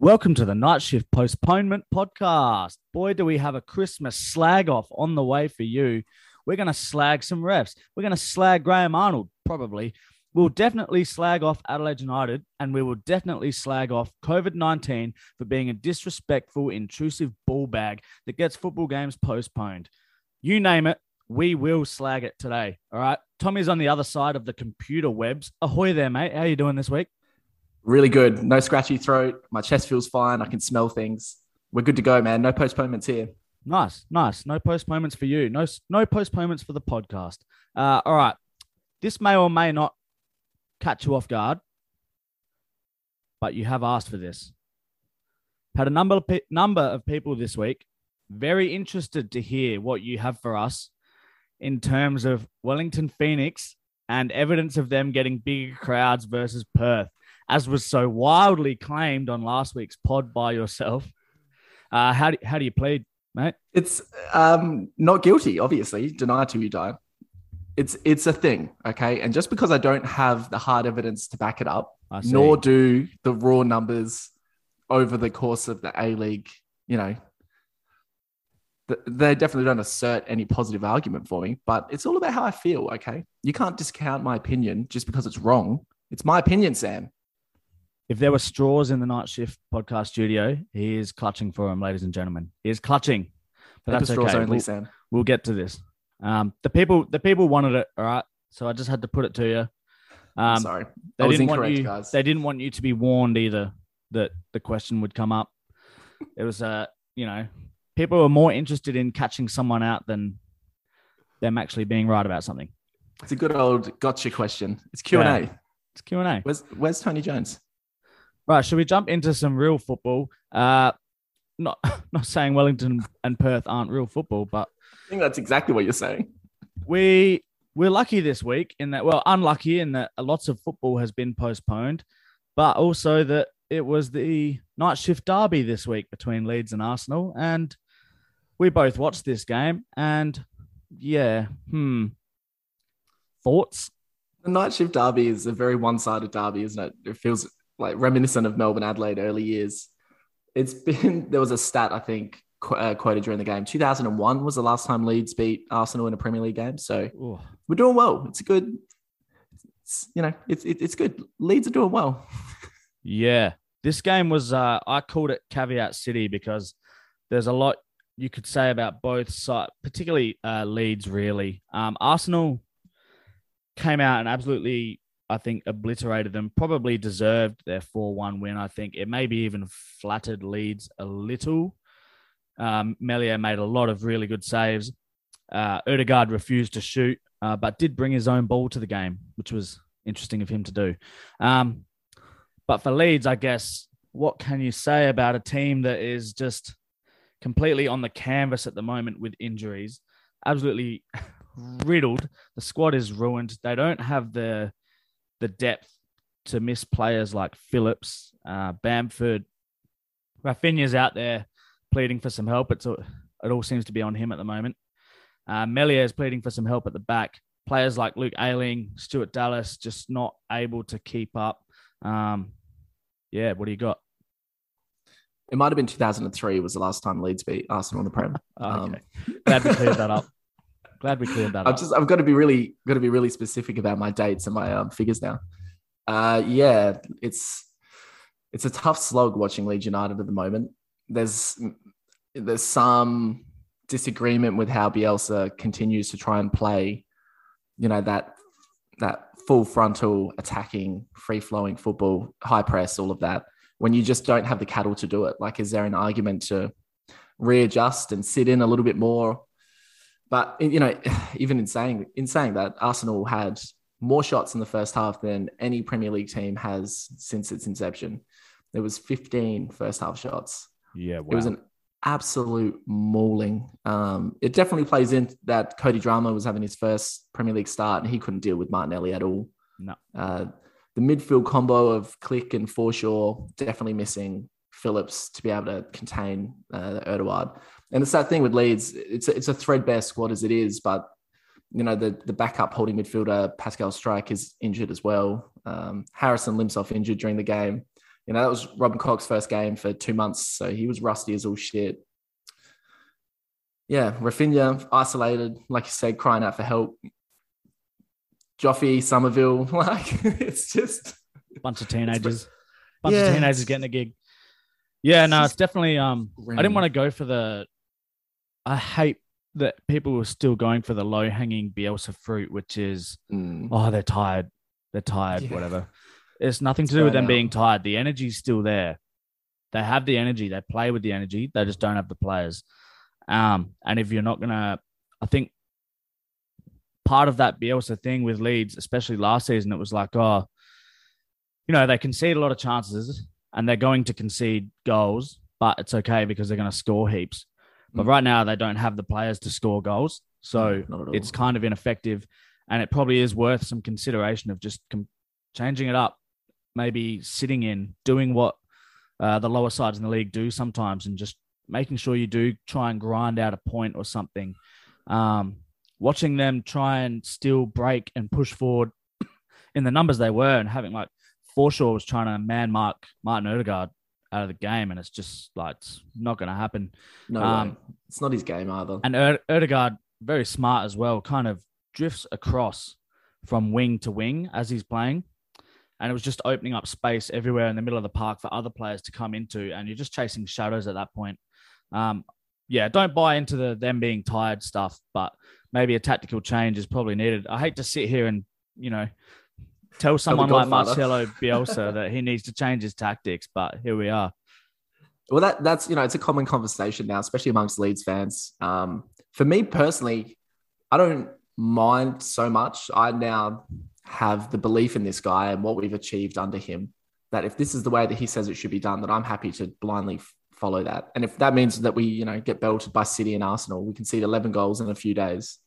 Welcome to the Night Shift Postponement Podcast. Boy, do we have a Christmas slag off on the way for you. We're going to slag some refs. We're going to slag Graham Arnold, probably. We'll definitely slag off Adelaide United, and we will definitely slag off COVID 19 for being a disrespectful, intrusive ball bag that gets football games postponed. You name it, we will slag it today. All right. Tommy's on the other side of the computer webs. Ahoy there, mate. How you doing this week? Really good. No scratchy throat. My chest feels fine. I can smell things. We're good to go, man. No postponements here. Nice, nice. No postponements for you. No, no postponements for the podcast. Uh, all right. This may or may not catch you off guard, but you have asked for this. Had a number of number of people this week very interested to hear what you have for us in terms of Wellington Phoenix and evidence of them getting bigger crowds versus Perth, as was so wildly claimed on last week's pod by yourself. Uh, how, do, how do you plead, mate? It's um, not guilty, obviously. Deny till you die. It's it's a thing, okay. And just because I don't have the hard evidence to back it up, nor do the raw numbers over the course of the A League, you know, they definitely don't assert any positive argument for me, but it's all about how I feel. Okay. You can't discount my opinion just because it's wrong. It's my opinion, Sam. If there were straws in the night shift podcast studio, he is clutching for them, ladies and gentlemen. He is clutching. But that's straws okay. only, we'll, Sam. We'll get to this. Um, the people, the people wanted it. All right. So I just had to put it to you. Um, sorry. They didn't want you, guys. They didn't want you to be warned either that the question would come up. It was, uh, you know, people were more interested in catching someone out than them actually being right about something. It's a good old gotcha question. It's Q and A. It's Q and A. Where's Where's Tony Jones? Right. Should we jump into some real football? Uh, not not saying Wellington and Perth aren't real football, but I think that's exactly what you're saying. We we're lucky this week in that. Well, unlucky in that lots of football has been postponed, but also that it was the night shift derby this week between Leeds and Arsenal, and we both watched this game, and yeah, hmm. Thoughts? The night shift derby is a very one-sided derby, isn't it? It feels like reminiscent of Melbourne Adelaide early years. It's been there was a stat I think qu- uh, quoted during the game. 2001 was the last time Leeds beat Arsenal in a Premier League game. So Ooh. we're doing well. It's a good. It's, you know, it's it, it's good. Leeds are doing well. yeah, this game was. Uh, I called it caveat city because there's a lot you could say about both sides, particularly uh, Leeds. Really, um, Arsenal came out and absolutely, I think, obliterated them. Probably deserved their four-one win. I think it maybe even flattered Leeds a little. Um, Meslier made a lot of really good saves. Uh, Odegaard refused to shoot, uh, but did bring his own ball to the game, which was interesting of him to do. Um, but for Leeds, I guess, what can you say about a team that is just completely on the canvas at the moment with injuries, absolutely riddled. The squad is ruined. They don't have the the depth to miss players like Phillips, uh, Bamford. Raphinha's out there pleading for some help. It's it all seems to be on him at the moment. Uh, Meslier is pleading for some help at the back. Players like Luke Ayling, Stuart Dallas, just not able to keep up. Um, yeah, what do you got? It might have been 2003 was the last time Leeds beat Arsenal in the Prem. Um, okay. Glad we cleared that up. Glad we cleared that I've up. just I've got to be really got to be really specific about my dates and my um, figures now. Uh, yeah, it's it's a tough slog watching Leeds United at the moment. There's there's some disagreement with how Bielsa continues to try and play, you know that that full frontal attacking, free flowing football, high press, all of that when you just don't have the cattle to do it? Like, is there an argument to readjust and sit in a little bit more? But you know, even in saying in saying that, Arsenal had more shots in the first half than any Premier League team has since its inception. There was 15 first half shots. Yeah, wow. it was an absolute mauling. Um, it definitely plays in that Cody Drameh was having his first Premier League start and he couldn't deal with Martinelli at all. No. Uh, the midfield combo of Klich and Forshaw definitely missing Phillips to be able to contain uh, Odegaard. And it's that thing with Leeds. It's a, it's a threadbare squad as it is, but you know the the backup holding midfielder Pascal Struijk is injured as well. Um, Harrison limps off injured during the game, You know, that was Robin Koch's first game for two months, so he was rusty as all shit. Yeah, Raphinha isolated, like you said, crying out for help. Joffy, Summerville, like it's just bunch of teenagers, bunch Yeah, of teenagers getting a gig. Yeah, no, it's definitely. Um, I didn't want to go for the. I hate that people were still going for the low hanging Bielsa fruit, which is Mm. oh they're tired, they're tired, Yeah. whatever. It's nothing to do with them burnout. being tired. The energy's still there. They have the energy. They play with the energy. They just don't have the players. Um, and if you're not gonna, I think part of that Bielsa thing with Leeds, especially last season, it was like, oh, you know, they concede a lot of chances and they're going to concede goals, but it's okay because they're going to score heaps. But Mm. right now, they don't have the players to score goals, so it's kind of ineffective, and it probably is worth some consideration of just com- changing it up, maybe sitting in, doing what uh, the lower sides in the league do sometimes, and just making sure you do try and grind out a point or something. Um, watching them try and still break and push forward in the numbers they were, and having like Forshaw was trying to man mark Martin Odegaard out of the game, and it's just like it's not going to happen. no um. It's not his game either. And er- Erdegaard, very smart as well, kind of drifts across from wing to wing as he's playing. And it was just opening up space everywhere in the middle of the park for other players to come into. And you're just chasing shadows at that point. Um, yeah, don't buy into the them being tired stuff, but maybe a tactical change is probably needed. I hate to sit here and, you know, tell someone like godfather. Marcelo Bielsa that he needs to change his tactics, but here we are. Well, that that's you know it's a common conversation now, especially amongst Leeds fans. Um, for me personally, I don't mind so much. I now have the belief in this guy and what we've achieved under him. That if this is the way that he says it should be done, that I'm happy to blindly f- follow that. And if that means that we you know get belted by City and Arsenal, we concede 11 goals in a few days,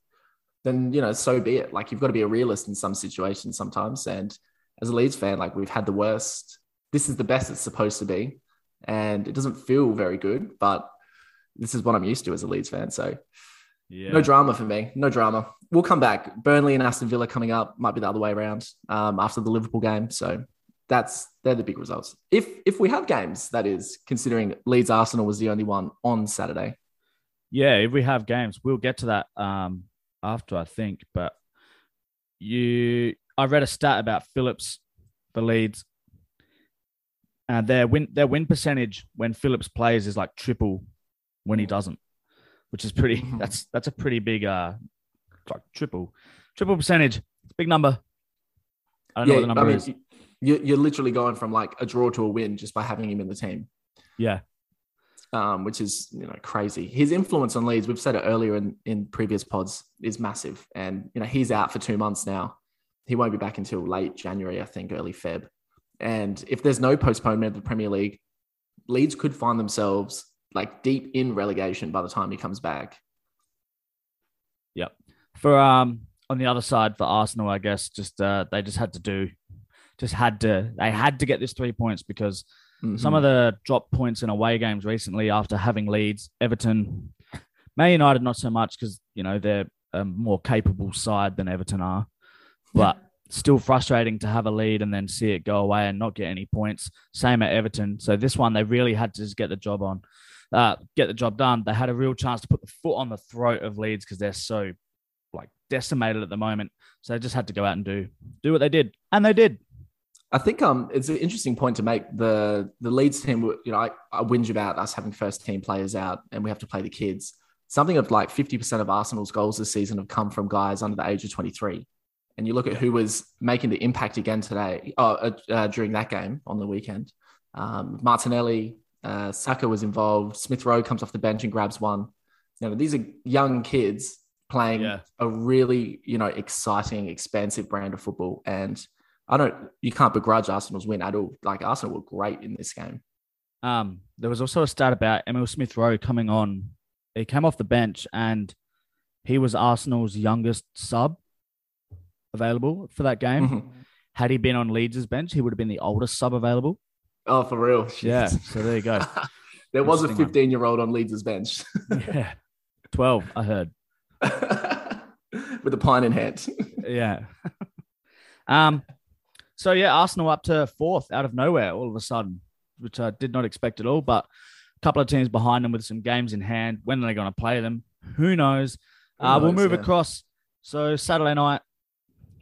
then you know so be it. Like you've got to be a realist in some situations sometimes. And as a Leeds fan, like we've had the worst. This is the best it's supposed to be and it doesn't feel very good, but this is what I'm used to as a Leeds fan. So Yeah. no drama for me. No drama. We'll come back. Burnley and Aston Villa coming up might be the other way around um, after the Liverpool game. So that's they're the big results. If if we have games, that is considering Leeds Arsenal was the only one on Saturday. Yeah, if we have games, we'll get to that um, after, I think. But you, I read a stat about Phillips for Leeds. Uh, their win, their win percentage when Phillips plays is like triple when he doesn't, which is pretty. Mhm. That's that's a pretty big, uh, like triple, triple percentage. It's a big number. I don't know what the number I mean, is. you- you're literally going from like a draw to a win just by having him in the team. Yeah, um, which is you know crazy. His influence on Leeds, we've said it earlier in, in previous pods, is massive. And you know he's out for two months now. He won't be back until late January, I think, early Feb. And if there's no postponement of the Premier League, Leeds could find themselves like deep in relegation by the time he comes back. Yep. For um on the other side for Arsenal, I guess just uh they just had to do, just had to they had to get this three points because Some of the drop points in away games recently after having leads, Everton, Man United, not so much because, you know, they're a more capable side than Everton are. But still frustrating to have a lead and then see it go away and not get any points. Same at Everton. So this one, they really had to just get the job on, uh, get the job done. They had a real chance to put the foot on the throat of Leeds because they're so like decimated at the moment. So they just had to go out and do do what they did, and they did. I think um it's an interesting point to make. The the Leeds team, you know, I, I whinge about us having first team players out and we have to play the kids. Something of like 50% of Arsenal's goals this season have come from guys under the age of 23. And you look at who was making the impact again today, uh, uh, uh, during that game on the weekend. Um, Martinelli, uh, Saka was involved. Smith Rowe comes off the bench and grabs one. You know, these are young kids playing Yeah. a really, you know, exciting, expansive brand of football. And I don't, you can't begrudge Arsenal's win at all. Like Arsenal were great in this game. Um, there was also a stat about Emile Smith Rowe coming on. He came off the bench and he was Arsenal's youngest sub available for that game. Mhm. Had he been on Leeds' bench, he would have been the oldest sub available. Oh, for real? Yeah. So there you go. there was a 15 year old on Leeds' bench yeah. 12, I heard. with a pine in hand. Yeah. um, so yeah, Arsenal up to fourth out of nowhere all of a sudden. which I did not expect at all. But a couple of teams behind them with some games in hand. When are they going to play them? Who knows? Who uh, we'll move yeah. across. So Saturday night,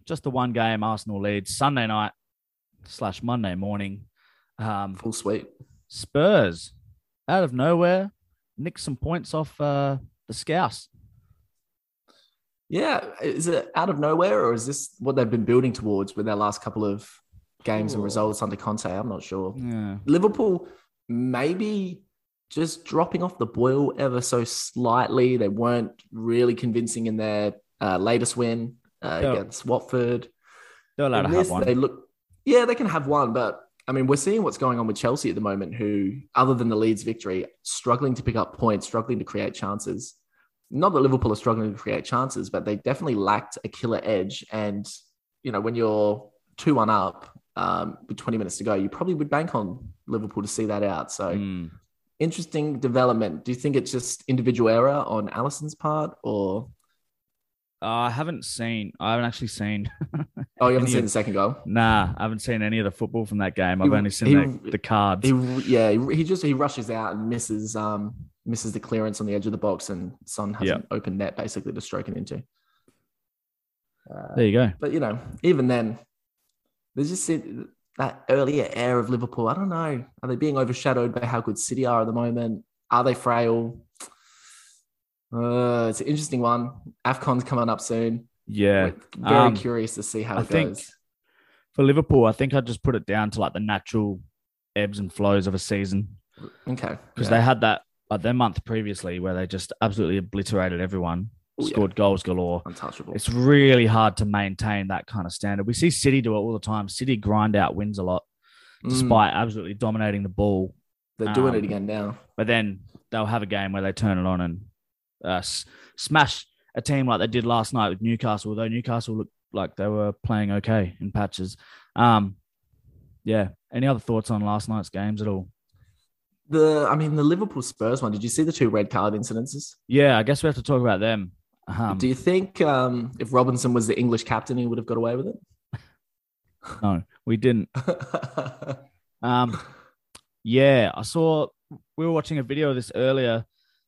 just the one game, Arsenal Leeds. Sunday night slash Monday morning, um, Full sweep. Spurs out of nowhere nick some points off uh, the Scouse. Yeah, is it out of nowhere or is this what they've been building towards with their last couple of games and results under Conte? I'm not sure. Yeah. Liverpool maybe just dropping off the boil ever so slightly. They weren't really convincing in their uh, latest win uh, against Watford. They're allowed to have one. They look, yeah, they can have one, but I mean, we're seeing what's going on with Chelsea at the moment, who, other than the Leeds victory, struggling to pick up points, struggling to create chances. Not that Liverpool are struggling to create chances, but they definitely lacked a killer edge. And you know, when you're two one up um, with 20 minutes to go, you probably would bank on Liverpool to see that out. So Mm. interesting development. Do you think it's just individual error on Alisson's part, or Uh, I haven't seen. I haven't actually seen. oh, you haven't seen of- the second goal? Nah, I haven't seen any of the football from that game. I've He- only seen he- the, the cards. He, yeah, he, he just he rushes out and misses um misses the clearance on the edge of the box, and Son has Yeah. an open net basically to stroke it into. Uh, there you go. but you know, even then, there's just that earlier air of Liverpool. I don't know. Are they being overshadowed by how good City are at the moment? Are they frail? Uh, it's an interesting one. Afcon's coming up soon. Yeah. We're very Um, curious to see how I it goes. For Liverpool, I think I'd just put it down to like the natural ebbs and flows of a season Okay, because yeah. they had that like their month previously where they just absolutely obliterated everyone, Oh, yeah. scored goals galore. untouchable. It's really hard to maintain that kind of standard. We see City do it all the time. City grind out wins a lot Mm, despite absolutely dominating the ball. they're doing it um, again now. But then they'll have a game where they turn it on and uh, s- smash a team like they did last night with Newcastle. Though Newcastle looked like they were playing okay in patches. Um, yeah. Any other thoughts on last night's games at all? The I mean the Liverpool Spurs one. Did you see the two red card incidences? Yeah, I guess we have to talk about them. Um, Do you think um, if Robinson was the English captain, he would have got away with it? no, we didn't. Um, yeah, I saw we were watching a video of this earlier.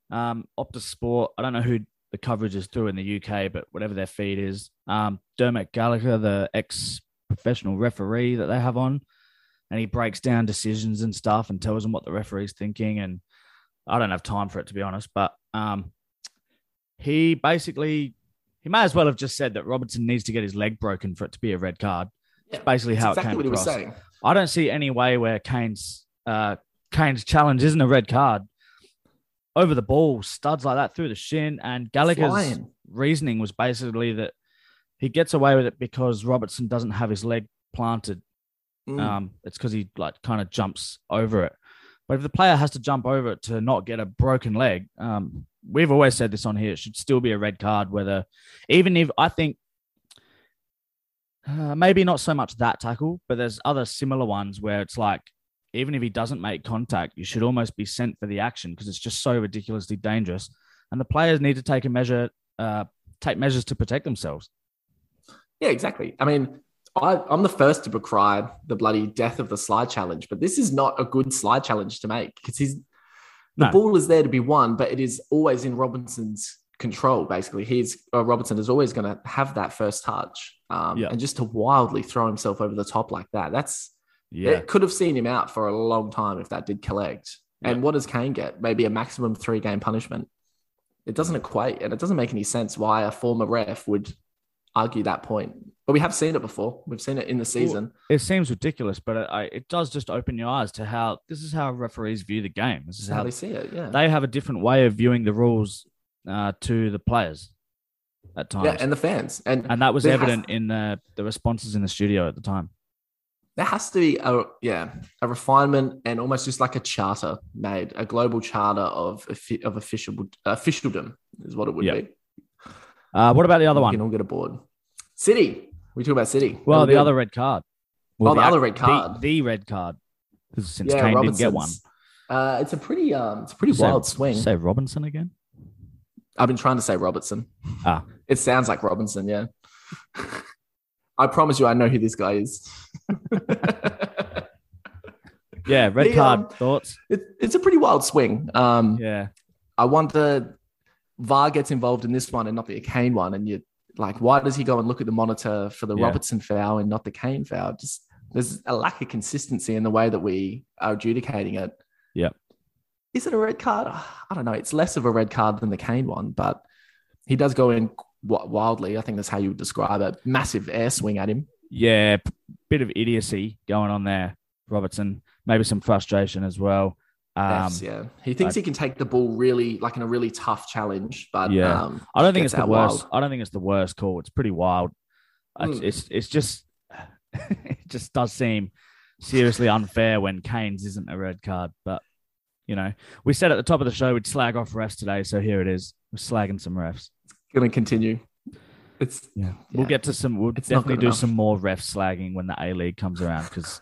Um, Optus Sport. I don't know who the coverage is through in the UK, but whatever their feed is. Um, Dermot Gallagher, the ex-professional referee that they have on, and he breaks down decisions and stuff and tells them what the referee's thinking. And I don't have time for it to be honest, but um, he basically he may as well have just said that Robertson needs to get his leg broken for it to be a red card. Yeah, It's basically how exactly it what came he was across. saying. I don't see any way where Kane's uh, Kane's challenge isn't a red card. Over the ball, studs like that through the shin, and Gallagher's Flying. reasoning was basically that he gets away with it because Robertson doesn't have his leg planted. Mm. Um, it's because he like kind of jumps over it. But if the player has to jump over it to not get a broken leg, um, we've always said this on here, it should still be a red card. Whether even if I think uh, maybe not so much that tackle, but there's other similar ones where it's like even if he doesn't make contact, you should almost be sent for the action because it's just so ridiculously dangerous. And the players need to take a measure, uh, take measures to protect themselves. Yeah, exactly. I mean, I, I'm the first to decry the bloody death of the slide challenge, but this is not a good slide challenge to make because he's the No. ball is there to be won, but it is always in Robinson's control. Basically, he's uh, Robertson is always going to have that first touch, um, Yeah. and just to wildly throw himself over the top like that, that's Yeah, it could have seen him out for a long time if that did collect. And what does Kane get? Maybe a maximum three game punishment. It doesn't equate, and it doesn't make any sense why a former ref would argue that point. But we have seen it before. We've seen it in the season. it seems ridiculous, but it, I, it does just open your eyes to how this is how referees view the game. This is how how they see it. Yeah. they have a different way of viewing the rules uh, to the players at times. yeah, and the fans. And, and that was there has- evident in the, the responses in the studio at the time. there has to be a yeah a refinement and almost just like a charter made, a global charter of of official officialdom is what it would Yeah. be. Uh, what about the other We one? can all get aboard. City. We talk about City. Well, the other red card. Well, Oh, the act- other red card. The, red card. Since good. Kane didn't get one. Uh, it's a pretty um, it's a pretty Say- wild swing. Say Robinson again. I've been trying to say Robertson. Ah. It sounds like Robinson, yeah. I promise you, I know who this guy is. Yeah, red He, card um, thoughts. It, it's a pretty wild swing. Um, Yeah, I wonder VAR gets involved in this one and not the Kane one, and you like, why does he go and look at the monitor for the Yeah. Robertson foul and not the Kane foul? Just there's a lack of consistency in the way that we are adjudicating it. Yeah. Is it a red card? Ah, I don't know. It's less of a red card than the Kane one, but he does go in wildly. I think that's how you would describe it. Massive air swing at him. yeah, bit of idiocy going on there, Robertson. Maybe some frustration as well. Um, yeah. He thinks he can take the ball really, like in a really tough challenge, but Yeah. um, I don't think it's the worst. wild. I don't think it's the worst call. It's pretty wild. It's, Mm. it's it's just it just does seem seriously unfair when Kane's isn't a red card. But you know, we said at the top of the show we'd slag off refs today, so here it is. We're slagging some refs. going to continue. It's Yeah, we'll get to some. We'll It's definitely do enough. some more ref slagging when the A League comes around. Because,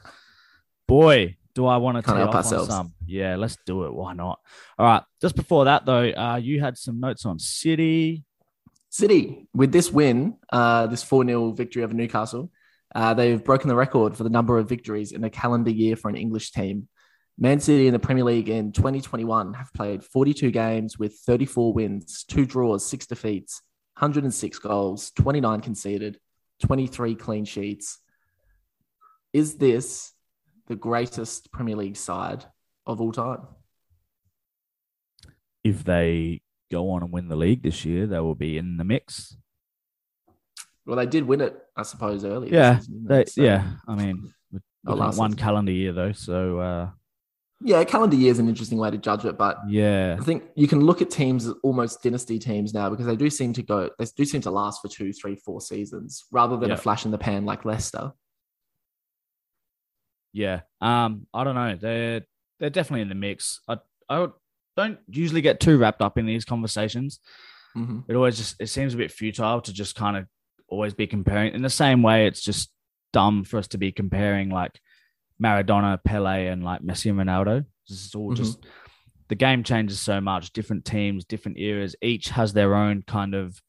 boy, do I want to Can't help off on ourselves. some. Yeah, let's do it. Why not? All right. Just before that, though, uh, you had some notes on City. City with this win, uh, this 4 0 victory over Newcastle. Uh, they've broken the record for the number of victories in a calendar year for an English team. Man City in the Premier League in 2021 have played 42 games with 34 wins, two draws, six defeats, 106 goals, 29 conceded, 23 clean sheets. Is this the greatest Premier League side of all time? If they go on and win the league this year, they will be in the mix. Well, they did win it, I suppose, earlier. Yeah, season, They, so- yeah. I mean, we're Oh, looking at last one season. calendar year though, so uh, Yeah, calendar year is an interesting way to judge it, but yeah, I think you can look at teams as almost dynasty teams now because they do seem to go, they do seem to last for two, three, four seasons rather than Yeah. a flash in the pan like Leicester. Yeah. Um, I don't know. They're they're definitely in the mix. I I don't usually get too wrapped up in these conversations. Mhm. it always just it seems a bit futile to just kind of always be comparing in the same way it's just dumb for us to be comparing like Maradona, Pele, and like Messi and Ronaldo. This is all Mhm. just the game changes so much, different teams, different eras, each has their own kind of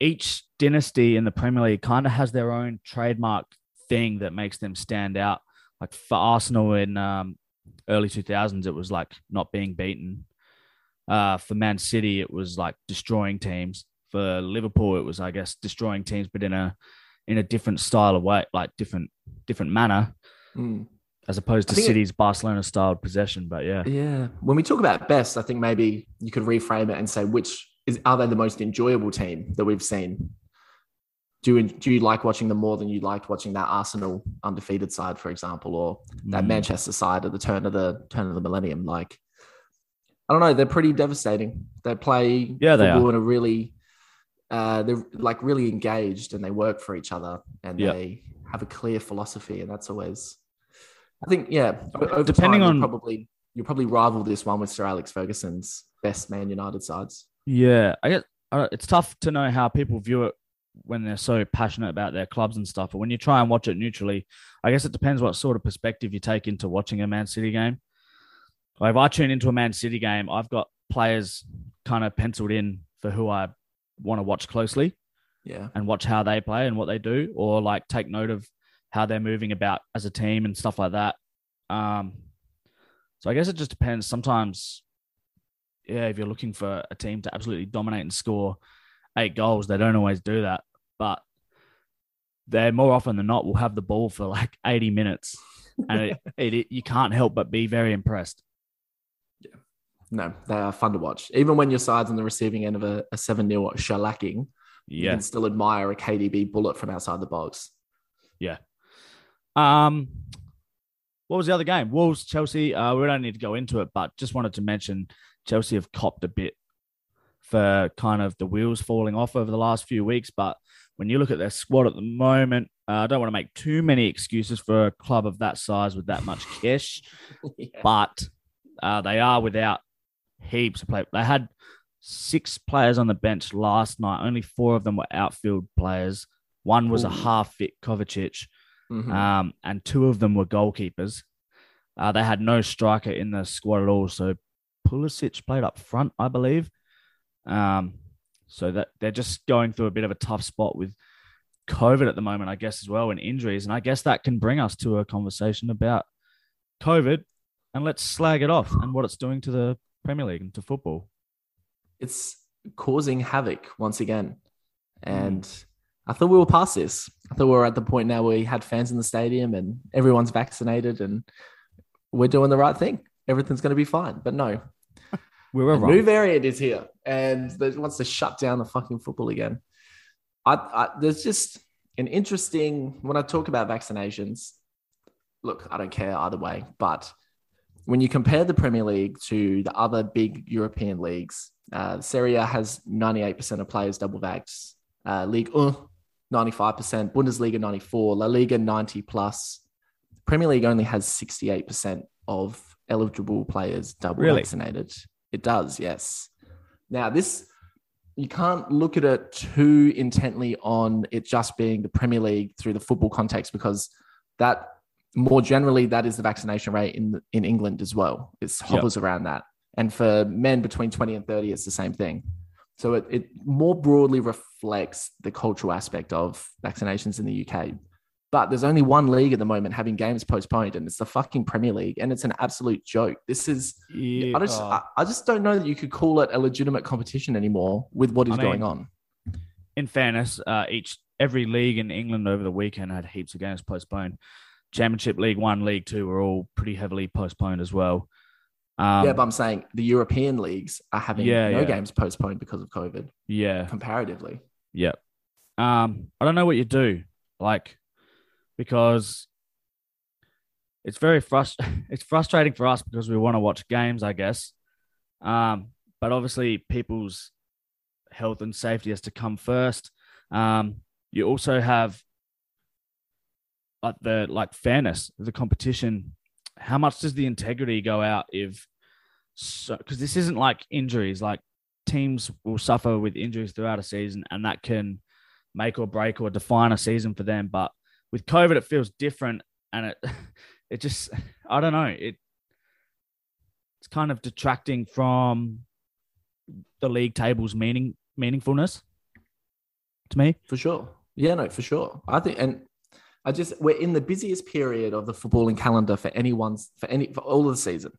each dynasty in the Premier League kind of has their own trademark thing that makes them stand out. Like for Arsenal in um, early 2000s, it was like not being beaten. Uh, for Man City, it was like destroying teams. For Liverpool, it was, I guess, destroying teams, but in a in a different style of way, like different different manner, Mm. as opposed to it- City's Barcelona style possession. But yeah, Yeah. When we talk about best, I think maybe you could reframe it and say, which is, are they the most enjoyable team that we've seen? Do you, do you like watching them more than you liked watching that Arsenal undefeated side, for example, or that Mm. Manchester side at the turn of the turn of the millennium. Like, I don't know, they're pretty devastating. They play Yeah, they football are. in a really, uh, they're like really engaged and they work for each other and Yeah. they have a clear philosophy, and that's always, I think, yeah. Depending time, you'll on- probably you'll probably rival this one with Sir Alex Ferguson's best Man United sides. Yeah, I guess uh, it's tough to know how people view it when they're so passionate about their clubs and stuff. But when you try and watch it neutrally, I guess it depends what sort of perspective you take into watching a Man City game. Like if I tune into a Man City game, I've got players kind of penciled in for who I want to watch closely Yeah, and watch how they play and what they do, or like take note of how they're moving about as a team and stuff like that. Um, so I guess it just depends. Sometimes, yeah, if you're looking for a team to absolutely dominate and score eight goals, they don't always do that, but they more often than not will have the ball for like 80 minutes, and it, it, it you can't help but be very impressed. Yeah. No, they are fun to watch. Even when your side's on the receiving end of a, a 7 0 shellacking, you Yeah. can still admire a KDB bullet from outside the box. Yeah. Um, what was the other game? Wolves, Chelsea. Uh, we don't need to go into it, but just wanted to mention Chelsea have copped a bit for kind of the wheels falling off over the last few weeks. But when you look at their squad at the moment, uh, I don't want to make too many excuses for a club of that size with that much cash, yeah. but uh, they are without heaps of play. They had six players on the bench last night. Only four of them were outfield players. One was a half fit Kovacic Mhm. um, and two of them were goalkeepers. Uh, they had no striker in the squad at all. So Pulisic played up front, I believe. Um, so that they're just going through a bit of a tough spot with COVID at the moment, I guess, as well, and injuries. And I guess that can bring us to a conversation about COVID and let's slag it off and what it's doing to the Premier League and to football. It's causing havoc once again. Hmm. And I thought we were past this. I thought we were at the point now where we had fans in the stadium and everyone's vaccinated and we're doing the right thing. Everything's going to be fine. But no, were a new variant is here and that wants to shut down the fucking football again. I, I there's just an interesting when I talk about vaccinations. Look, I don't care either way, but when you compare the Premier League to the other big European leagues, uh, Serie A has 98% of players double vax. Uh, League 1, 95%. Bundesliga 94. La Liga 90 plus. Premier League only has 68% of eligible players double Really? vaccinated. It does, yes. Now, this you can't look at it too intently on it just being the Premier League through the football context because that more generally that is the vaccination rate in in England as well. It hovers around that, and for men between twenty and thirty, it's the same thing. So it, it more broadly reflects the cultural aspect of vaccinations in the UK. But there's only one league at the moment having games postponed, and it's the fucking Premier League, and it's an absolute joke. This is Yeah, I just oh, I, I just don't know that you could call it a legitimate competition anymore with what is I mean, going on. in fairness, uh, each every league in England over the weekend had heaps of games postponed. Championship League One, League Two were all pretty heavily postponed as well. Um, yeah, but I'm saying the European leagues are having Yeah, no yeah. games postponed because of COVID yeah, comparatively. yeah. Um, I don't know what you do, like, because it's very frust- It's frustrating for us because we want to watch games, I guess. Um, but obviously, people's health and safety has to come first. Um, you also have like the like fairness of the competition. How much does the integrity go out if so? Because this isn't like injuries. Like teams will suffer with injuries throughout a season, and that can make or break or define a season for them. But with COVID, it feels different, and it it just I don't know it. It's kind of detracting from the league table's meaning meaningfulness to me. For sure. Yeah, no, for sure. I think, and I just we're in the busiest period of the footballing calendar for anyone's for any for all of the season.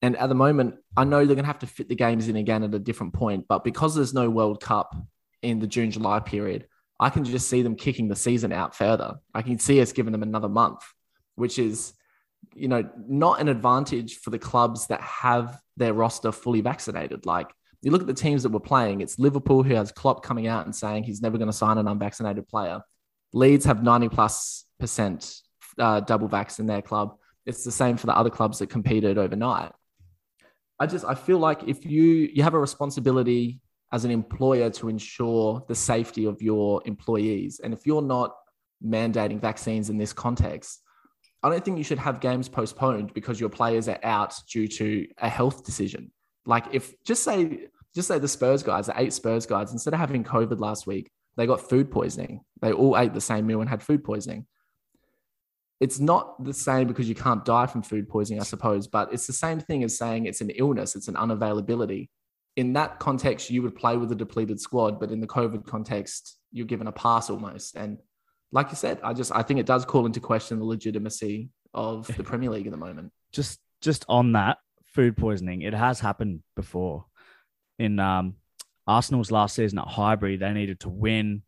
And at the moment, I know they're going to have to fit the games in again at a different point, but because there's no World Cup in the June July period, I can just see them kicking the season out further. I can see us giving them another month, which is, you know, not an advantage for the clubs that have their roster fully vaccinated. Like you look at the teams that were playing, it's Liverpool who has Klopp coming out and saying he's never going to sign an unvaccinated player. Leeds have 90 plus percent uh, double vax in their club. It's the same for the other clubs that competed overnight. I just I feel like if you you have a responsibility as an employer to ensure the safety of your employees, and if you're not mandating vaccines in this context, I don't think you should have games postponed because your players are out due to a health decision. Like if just say just say the Spurs guys, the eight Spurs guys, instead of having COVID last week, they got food poisoning. They all ate the same meal and had food poisoning. It's not the same because you can't die from food poisoning, I suppose, but it's the same thing as saying it's an illness, it's an unavailability. In that context, you would play with a depleted squad, but in the COVID context, you're given a pass almost. And like you said, I just I think it does call into question the legitimacy of the Premier League at the moment. just just on that food poisoning, it has happened before. In um, Arsenal's last season at Highbury, they needed to win,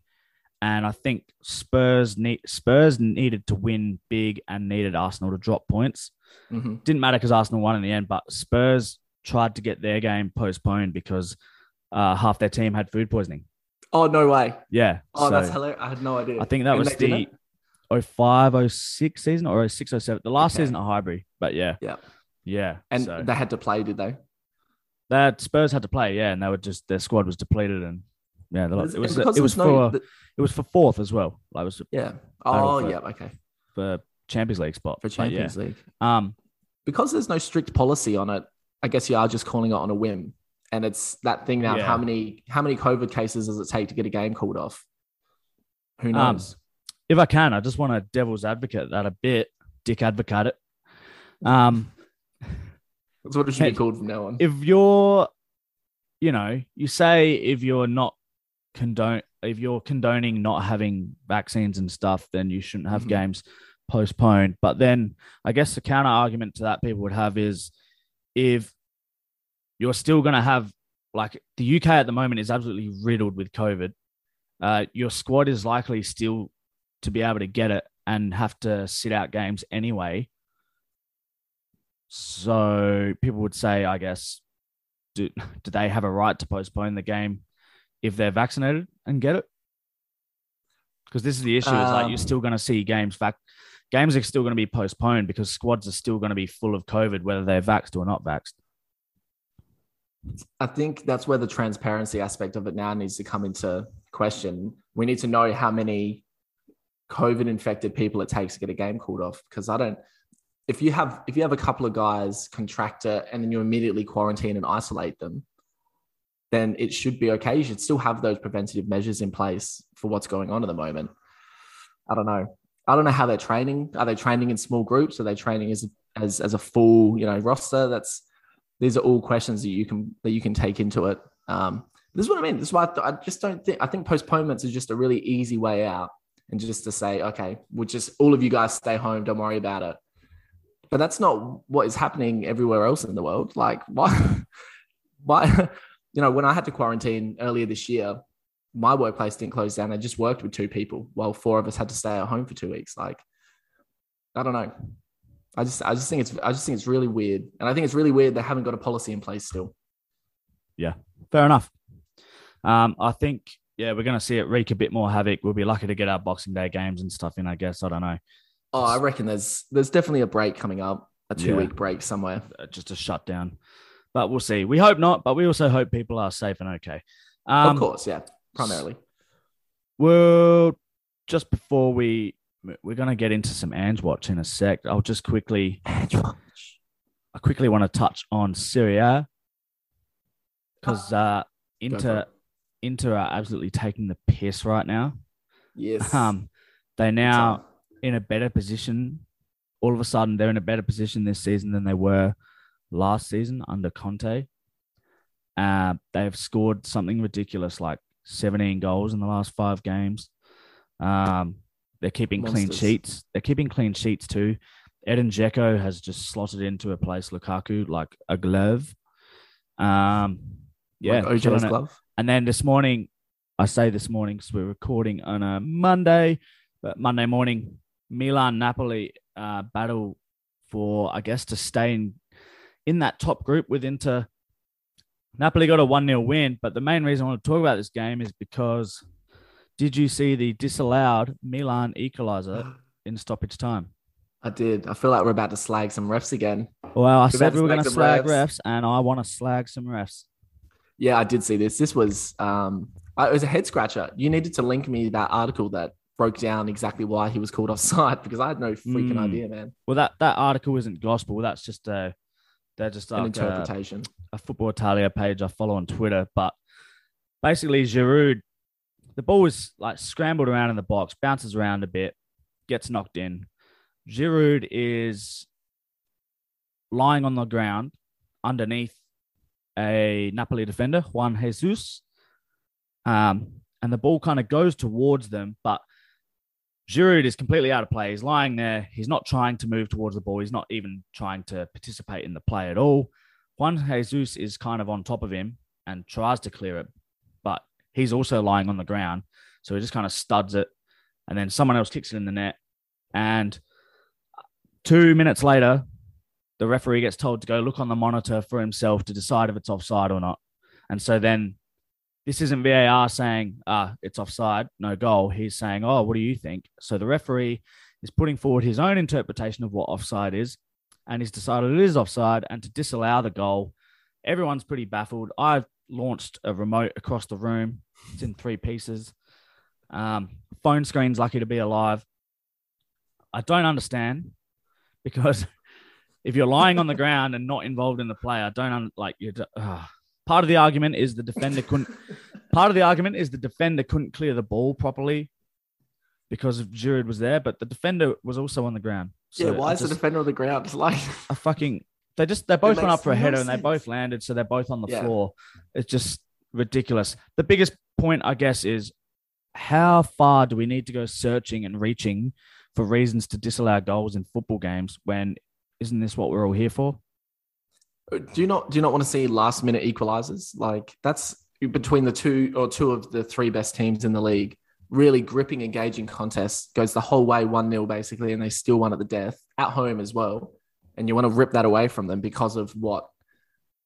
and I think Spurs need Spurs needed to win big and needed Arsenal to drop points. Mhm. Didn't matter because Arsenal won in the end, but Spurs tried to get their game postponed because uh, half their team had food poisoning. Oh no way! Yeah. Oh, that's so hilarious. I had no idea. I think that And was the it? 05, 06 season or 06, 07. The last Okay. season at Highbury. But yeah. Yeah. Yeah. and so. they had to play, did they? that Spurs had to play, yeah, and they were just their squad was depleted, and yeah, It's- it was it was no- for the- it was for fourth as well. Like it was yeah. Oh for- yeah. Okay. for Champions League spot For But yeah. Champions League, Um, because there's no strict policy on it. I guess you are just calling it on a whim, and it's that thing now. of Yeah. How many how many COVID cases does it take to get a game called off? Who Um, knows? if I can, I just want to devil's advocate that a bit, dick advocate it. Um, That's what it should be called from now on. if you're, you know, you say if you're not condone if you're condoning not having vaccines and stuff, then you shouldn't have Mhm. games postponed. But then I guess the counter argument to that people would have is if you're still going to have like the UK at the moment is absolutely riddled with COVID. Uh, your squad is likely still to be able to get it and have to sit out games anyway. So people would say, I guess, do, do they have a right to postpone the game if they're vaccinated and get it? Because this is the issue. Um, is like you're still going to see games back. Games are still going to be postponed because squads are still going to be full of COVID, whether they're vaxxed or not vaxxed. I think that's where the transparency aspect of it now needs to come into question. We need to know how many COVID infected people it takes to get a game called off. Because I don't, if you have if you have a couple of guys contract it and then you immediately quarantine and isolate them, then it should be okay. You should still have those preventative measures in place for what's going on at the moment. I don't know. I don't know how they're training. Are they training in small groups? Are they training as as as a full you know roster? That's these are all questions that you can that you can take into it. Um, this is what I mean. This is why I, I just don't think I think postponements is just a really easy way out, and just to say, okay, we'll just all of you guys stay home, don't worry about it. But that's not what is happening everywhere else in the world. Like why, why, you know, when I had to quarantine earlier this year, my workplace didn't close down. I just worked with two people while four of us had to stay at home for two weeks. Like, I don't know. I just I just think it's I just think it's really weird, and I think it's really weird they haven't got a policy in place still. Yeah, fair enough. Um, I think yeah, we're going to see it wreak a bit more havoc. We'll be lucky to get our Boxing Day games and stuff in. I guess I don't know. Oh, I reckon there's there's definitely a break coming up, a two yeah. week break somewhere, uh, just a shutdown. But we'll see. We hope not, but we also hope people are safe and okay. Um, of course, yeah, primarily. Well, just before we we're going to get into some Ange Watch in a sec. I'll just quickly, Ange Watch. I quickly want to touch on Serie A because uh, Inter, Inter are absolutely taking the piss right now. Yes. Um, they're now in a better position. All of a sudden, they're in a better position this season than they were last season under Conte. Uh, they've scored something ridiculous like 17 goals in the last five games. Um, they're keeping Monsters. clean sheets. They're keeping clean sheets too. Edin Dzeko has just slotted into a place Lukaku like a glove. Um, yeah, like OJ's glove. And then this morning, I say this morning because we're recording on a Monday, but Monday morning, Milan Napoli uh, battle for I guess to stay in in that top group with Inter. Napoli got a 1 0 win, but the main reason I want to talk about this game is because did you see the disallowed Milan equaliser in stoppage time? I did. I feel like we're about to slag some refs again. Well, I we're said we were going to slag refs. refs, and I want to slag some refs. Yeah, I did see this. This was um, it was a head scratcher. You needed to link me that article that broke down exactly why he was called offside because I had no freaking mm. idea, man. Well, that that article isn't gospel. That's just a they're just an like interpretation. A, a football Italia page I follow on Twitter, but basically Giroud the ball was like scrambled around in the box, bounces around a bit, gets knocked in. Giroud is lying on the ground underneath a Napoli defender, Juan Jesus. Um, and the ball kind of goes towards them, but Giroud is completely out of play. He's lying there. He's not trying to move towards the ball. He's not even trying to participate in the play at all. Juan Jesus is kind of on top of him and tries to clear it, he's also lying on the ground. So he just kind of studs it. And then someone else kicks it in the net. And two minutes later, the referee gets told to go look on the monitor for himself to decide if it's offside or not. And so then this isn't VAR saying, ah, it's offside, no goal. He's saying, oh, what do you think? So the referee is putting forward his own interpretation of what offside is. And he's decided it is offside. And to disallow the goal, everyone's pretty baffled. I've launched a remote across the room. It's in three pieces. Um, phone screen's lucky to be alive. I don't understand because if you're lying on the ground and not involved in the play, I don't un- like you. Uh, part of the argument is the defender couldn't. part of the argument is the defender couldn't clear the ball properly because of Giroud was there, but the defender was also on the ground. So yeah, why is just, the defender on the ground? It's like a fucking they just they both went up for a header and they both landed, so they're both on the yeah. floor. It's just ridiculous. The biggest point, I guess, is how far do we need to go searching and reaching for reasons to disallow goals in football games. When isn't this what we're all here for? Do you not do you not want to see last minute equalizers? Like that's between the two or two of the three best teams in the league. Really gripping, engaging contest goes the whole way one 0 basically, and they still won at the death at home as well. And you want to rip that away from them because of what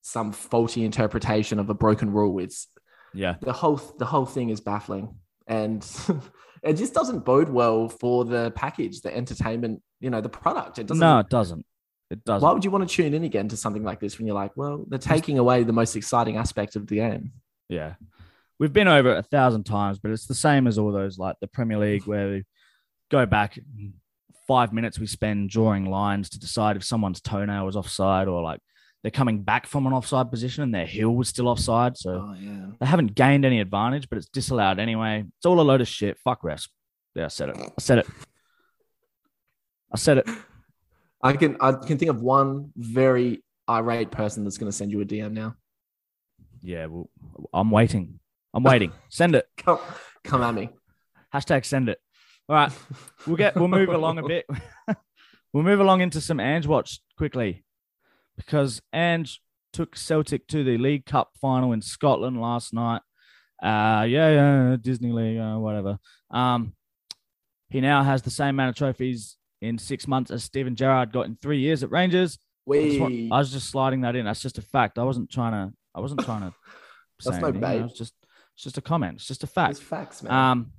some faulty interpretation of a broken rule. It's Yeah. the whole the whole thing is baffling, and it just doesn't bode well for the package, the entertainment, you know, the product. It doesn't. No, it doesn't. It doesn't. Why would you want to tune in again to something like this when you're like, well, they're taking away the most exciting aspect of the game? Yeah. We've been over it a thousand times, but it's the same as all those like the Premier League where we go back five minutes we spend drawing lines to decide if someone's toenail was offside or like they're coming back from an offside position and their heel was still offside. So Oh yeah. they haven't gained any advantage, but it's disallowed anyway. It's all a load of shit. Fuck refs. Yeah, I said it. I said it. I said it. I can I can think of one very irate person that's going to send you a DM now. Yeah, well, I'm waiting. I'm waiting. Send it. Come, come at me. Hashtag send it. All right. We'll get we'll move along a bit. we'll move along into some Ange watch quickly. Because Ange took Celtic to the League Cup final in Scotland last night. Uh yeah, yeah, Disney League, uh, whatever. Um he now has the same amount of trophies in six months as Steven Gerrard got in three years at Rangers. I, just want- I was just sliding that in. That's just a fact. I wasn't trying to I wasn't trying to That's no bait. It was just it's just a comment. It's just a fact. it's facts, man. Um,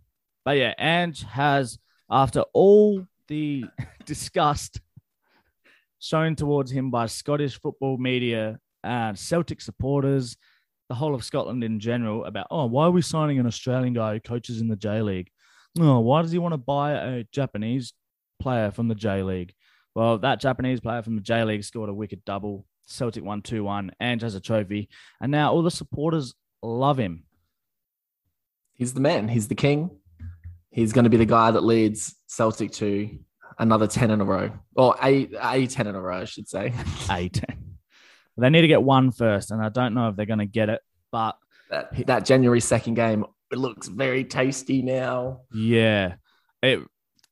but yeah, Ange has, after all the disgust shown towards him by Scottish football media and Celtic supporters, the whole of Scotland in general, about oh, why are we signing an Australian guy who coaches in the J League? Oh, why does he want to buy a Japanese player from the J League? Well, that Japanese player from the J League scored a wicked double. Celtic won 2 1. Ange has a trophy. And now all the supporters love him. He's the man. He's the king. He's going to be the guy that leads Celtic to another 10 in a row, or a, a 10 in a row, I should say. a 10. they need to get one first, and I don't know if they're going to get it. But That, that January 2nd game, it looks very tasty now. yeah, it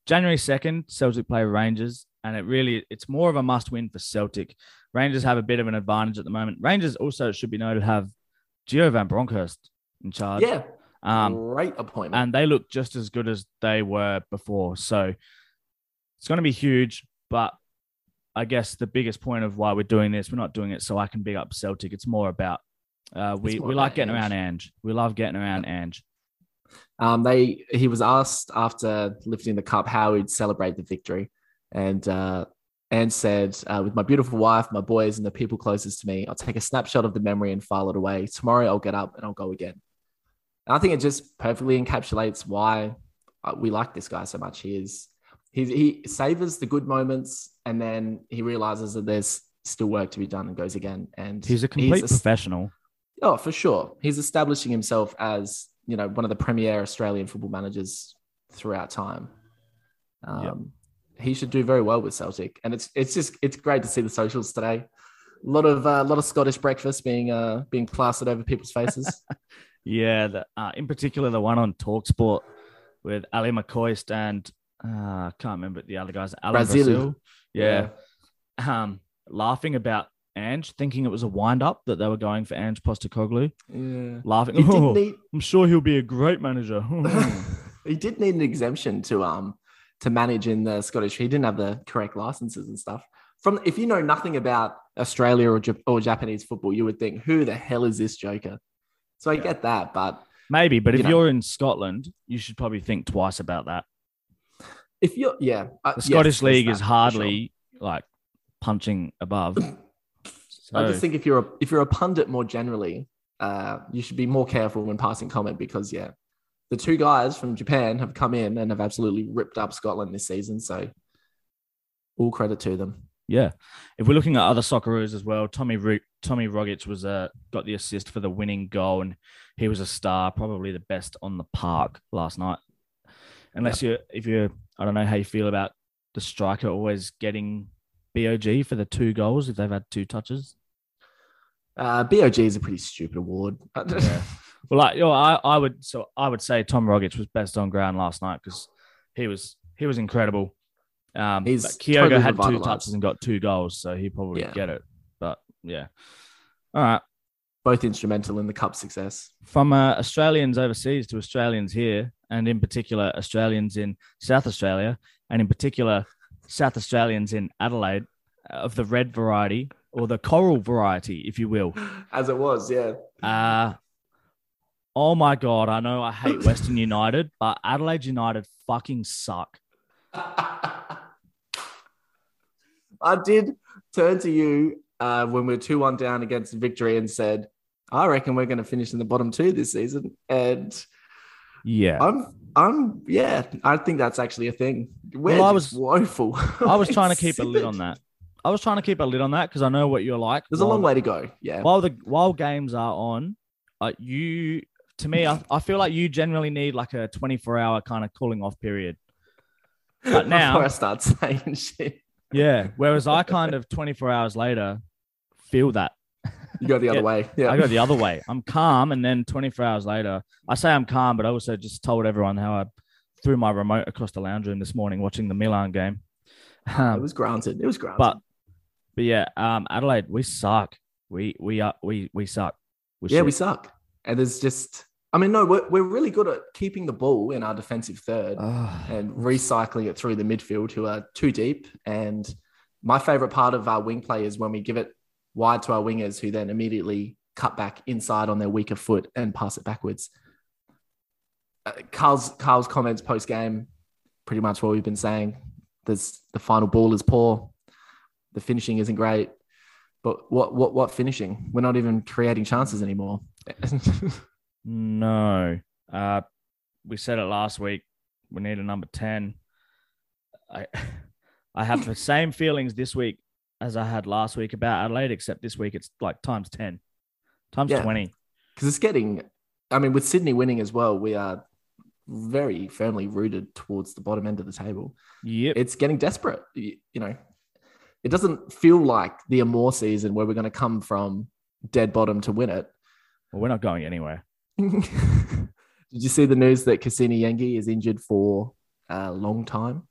January second, Celtic play Rangers, and it really it's more of a must win for Celtic. Rangers have a bit of an advantage at the moment. Rangers also it should be noted have Gio Van Bronckhorst in charge. Yeah. Um, great appointment. and they look just as good as they were before. So it's going to be huge. But I guess the biggest point of why we're doing this, we're not doing it so I can big up Celtic. It's more about uh, we, more we like getting Ange. around Ange. We love getting around Ange. Um, they he was asked after lifting the cup how he'd celebrate the victory, and uh, and said, uh, "With my beautiful wife, my boys, and the people closest to me, I'll take a snapshot of the memory and file it away. Tomorrow, I'll get up and I'll go again." And I think it just perfectly encapsulates why uh, we like this guy so much. He is he he savors the good moments, and then he realizes that there's still work to be done, and goes again. And He's a complete es- professional. Oh, for sure. He's establishing himself as, you know, one of the premier Australian football managers throughout time. Um, He should do very well with Celtic. And it's it's just it's great to see the socials today. A lot of uh, lot of Scottish breakfast being uh, being plastered over people's faces. Yeah, the, uh, in particular the one on Talksport with Ally McCoist and uh, I can't remember the other guys. Alan Brazil. Brazil. Yeah. Um, laughing about Ange, thinking it was a wind up that they were going for Ange Postecoglou. Yeah. Laughing. "Oh, need I'm sure he'll be a great manager. he did need an exemption to um to manage in the Scottish. He didn't have the correct licenses and stuff. From if you know nothing about Australia or, Jap- or Japanese football, you would think, who the hell is this joker? So I Yeah. get that, but Maybe, but You if know. you're in Scotland, you should probably think twice about that. If you're yeah, uh, The Scottish there's league is hardly like punching above. sure. I just think if you're a, if you're a pundit more generally, uh, you should be more careful when passing comment because yeah, the two guys from Japan have come in and have absolutely ripped up Scotland this season. So all credit to them. yeah. If we're looking at other Socceroos as well, Tommy Ru- Tommy Rogic was uh, got the assist for the winning goal, and he was a star, probably the best on the park last night. Unless you're if you're I don't know how you feel about the striker always getting BOG for the two goals if they've had two touches. Uh, BOG is a pretty stupid award. Yeah. Well, like, you know, I, I would, so I would say Tom Rogic was best on ground last night because he was, he was incredible. Um, He's but Kyogo totally had two touches and got two goals, so he probably Yeah. get it. But yeah, all right. Both instrumental in the cup success. From uh, Australians overseas to Australians here, and in particular Australians in South Australia, and in particular South Australians in Adelaide, uh, of the red variety or the coral variety, if you will. As it was, yeah. Uh, oh my god, I know I hate Western United, but Adelaide United fucking suck. I did turn to you uh, when we were 2 1 down against victory and said, I reckon we're going to finish in the bottom two this season. And Yeah. I'm, I'm, yeah, I think that's actually a thing. We're Well, I was- woeful. I was trying to keep a lid on that. I was trying to keep a lid on that because I know what you're like. There's a long way to go. Yeah. While the while games are on, uh, you to me, I, I feel like you generally need like a 24 hour kind of cooling off period. But now- Before I start saying shit, Yeah. Whereas I kind of 24 hours later feel that. You go the other Yeah. way. Yeah. I go the other way. I'm calm, and then 24 hours later, I say I'm calm, but I also just told everyone how I threw my remote across the lounge room this morning watching the Milan game. it Um, was granted. It was granted. but but yeah, um, Adelaide, we suck. We we are we we suck. We're yeah, shit. we suck. And there's just, I mean, no, we're, we're really good at keeping the ball in our defensive third Ugh. and recycling it through the midfield who are too deep. And my favorite part of our wing play is when we give it wide to our wingers who then immediately cut back inside on their weaker foot and pass it backwards. Uh, Carl's, Carl's comments post game, pretty much what we've been saying. There's the final ball is poor. The finishing isn't great. But what what what finishing? We're not even creating chances anymore. No. Uh, we said it last week. We need a number 10. I I have the same feelings this week as I had last week about Adelaide, except this week it's like times 10, times Yeah. 20. because it's getting i mean with sydney winning as well we are very firmly rooted towards the bottom end of the table Yep. it's getting desperate you, you know it doesn't feel like the Amor season where we're going to come from dead bottom to win it well, we're not going anywhere. did you see the news that Kusini Yengi is injured for a long time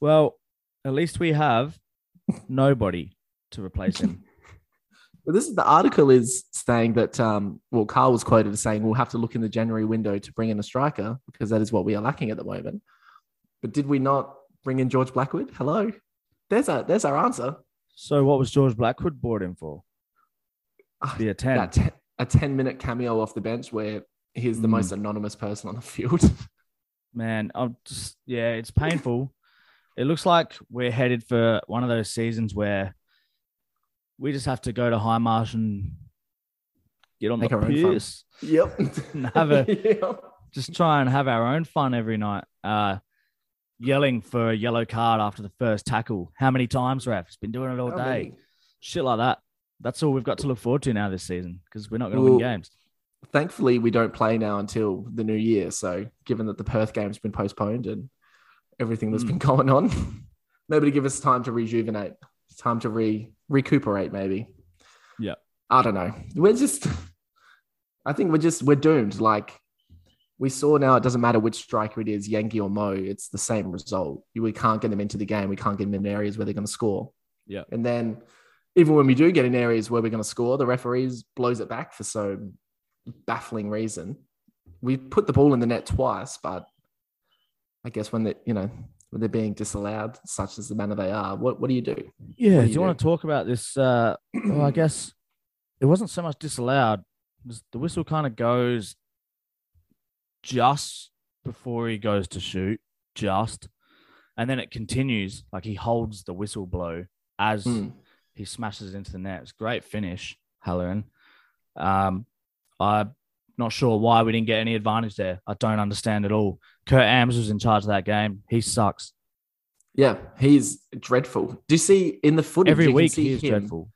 Well, at least we have nobody to replace him. Well, this is the article is saying that um, well, Carl was quoted as saying we'll have to look in the January window to bring in a striker because that is what we are lacking at the moment. But did we not bring in George Blackwood? Hello, there's our there's our answer. So what was George Blackwood brought in for? The Be a 10. That te- a ten minute cameo off the bench where he's the Mm. most anonymous person on the field. Man, I'm just yeah, it's painful. It looks like we're headed for one of those seasons where we just have to go to Hindmarsh and get on Make the our own fun. piss. yep. And have a- Yep. Just try and have our own fun every night. Uh yelling for a yellow card after the first tackle. How many times, ref? It's been doing it all How day. many? Shit like that. That's all we've got to look forward to now this season because we're not going to win games. Thankfully, we don't play now until the new year. So, given that the Perth game's been postponed and everything that's Mm. been going on, maybe to give us time to rejuvenate, time to re recuperate, maybe. Yeah. I don't know. We're just, I think we're just, we're doomed. Like, we saw now, it doesn't matter which striker it is, Yengi or Mo, it's the same result. We can't get them into the game. We can't get them in areas where they're going to score. Yeah. And then, even when we do get in areas where we're going to score, the referees blows it back for so baffling reason. We put the ball in the net twice, but I guess when they, you know, when they're being disallowed, such as the manner they are, what what do you do? Yeah, do do you you want to talk about this? Uh, well, I guess it wasn't so much disallowed. Was- The whistle kind of goes just before he goes to shoot, just, and then it continues. Like he holds the whistle blow as Hmm. he smashes into the net. It's great finish, Halloran. Um, I'm not sure why we didn't get any advantage there. I don't understand at all. Kurt Ams was in charge of that game. He sucks. Yeah, he's dreadful. Do you see in the footage Every you can week see he is him, dreadful.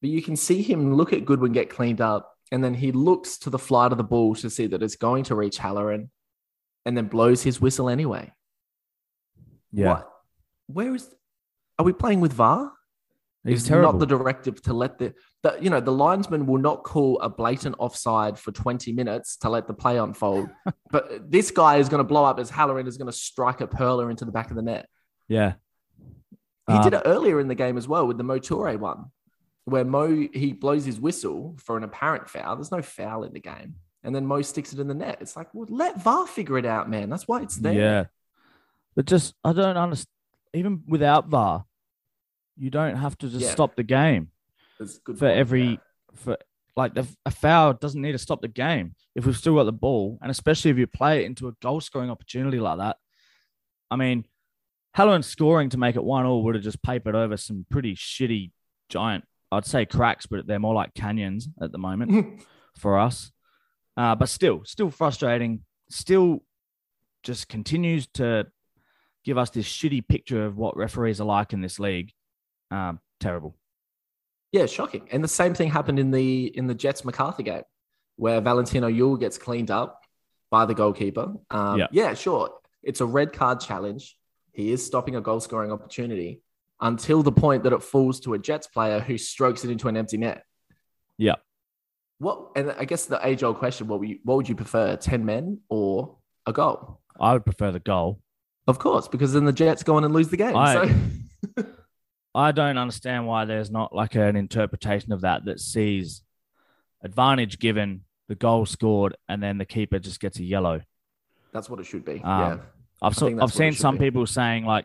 But you can see him look at Goodwin get cleaned up, and then he looks to the flight of the ball to see that it's going to reach Halloran, and then blows his whistle anyway. Yeah, What? Where is? Are we playing with VAR? He's Is terrible. Not the directive to let the, the you know the linesman will not call a blatant offside for 20 minutes to let the play unfold. but this guy is going to blow up as Halloran is going to strike a perler into the back of the net. Yeah. He Uh, did it earlier in the game as well with the Mo Toure one, where Mo he blows his whistle for an apparent foul. There's no foul in the game, and then Mo sticks it in the net. It's like, well, let VAR figure it out, man. That's why it's there. Yeah. But just, I don't understand. Even without VAR, you don't have to just Yeah. stop the game That's good for point, every, yeah. for like the, a foul doesn't need to stop the game if we've still got the ball. And especially if you play it into a goal scoring opportunity like that. I mean, Halloran scoring to make it one all would have just papered over some pretty shitty giant, I'd say cracks, but they're more like canyons at the moment. for us. Uh, but still, still frustrating. Still just continues to give us this shitty picture of what referees are like in this league. Um, terrible. Yeah, shocking. And the same thing happened in the in the Jets MacArthur game, where Valentino Yuel gets cleaned up by the goalkeeper. Um, Yeah. yeah, sure. It's a red card challenge. He is stopping a goal scoring opportunity until the point that it falls to a Jets player who strokes it into an empty net. Yeah. What? And I guess the age old question: What would you, what would you prefer, ten men or a goal? I would prefer the goal. Of course, because then the Jets go on and lose the game. I- so I don't understand why there's not like an interpretation of that that sees advantage given, the goal scored, and then the keeper just gets a yellow. that's what it should be. Um, yeah. I've so, I've that's what it seen some be. people saying like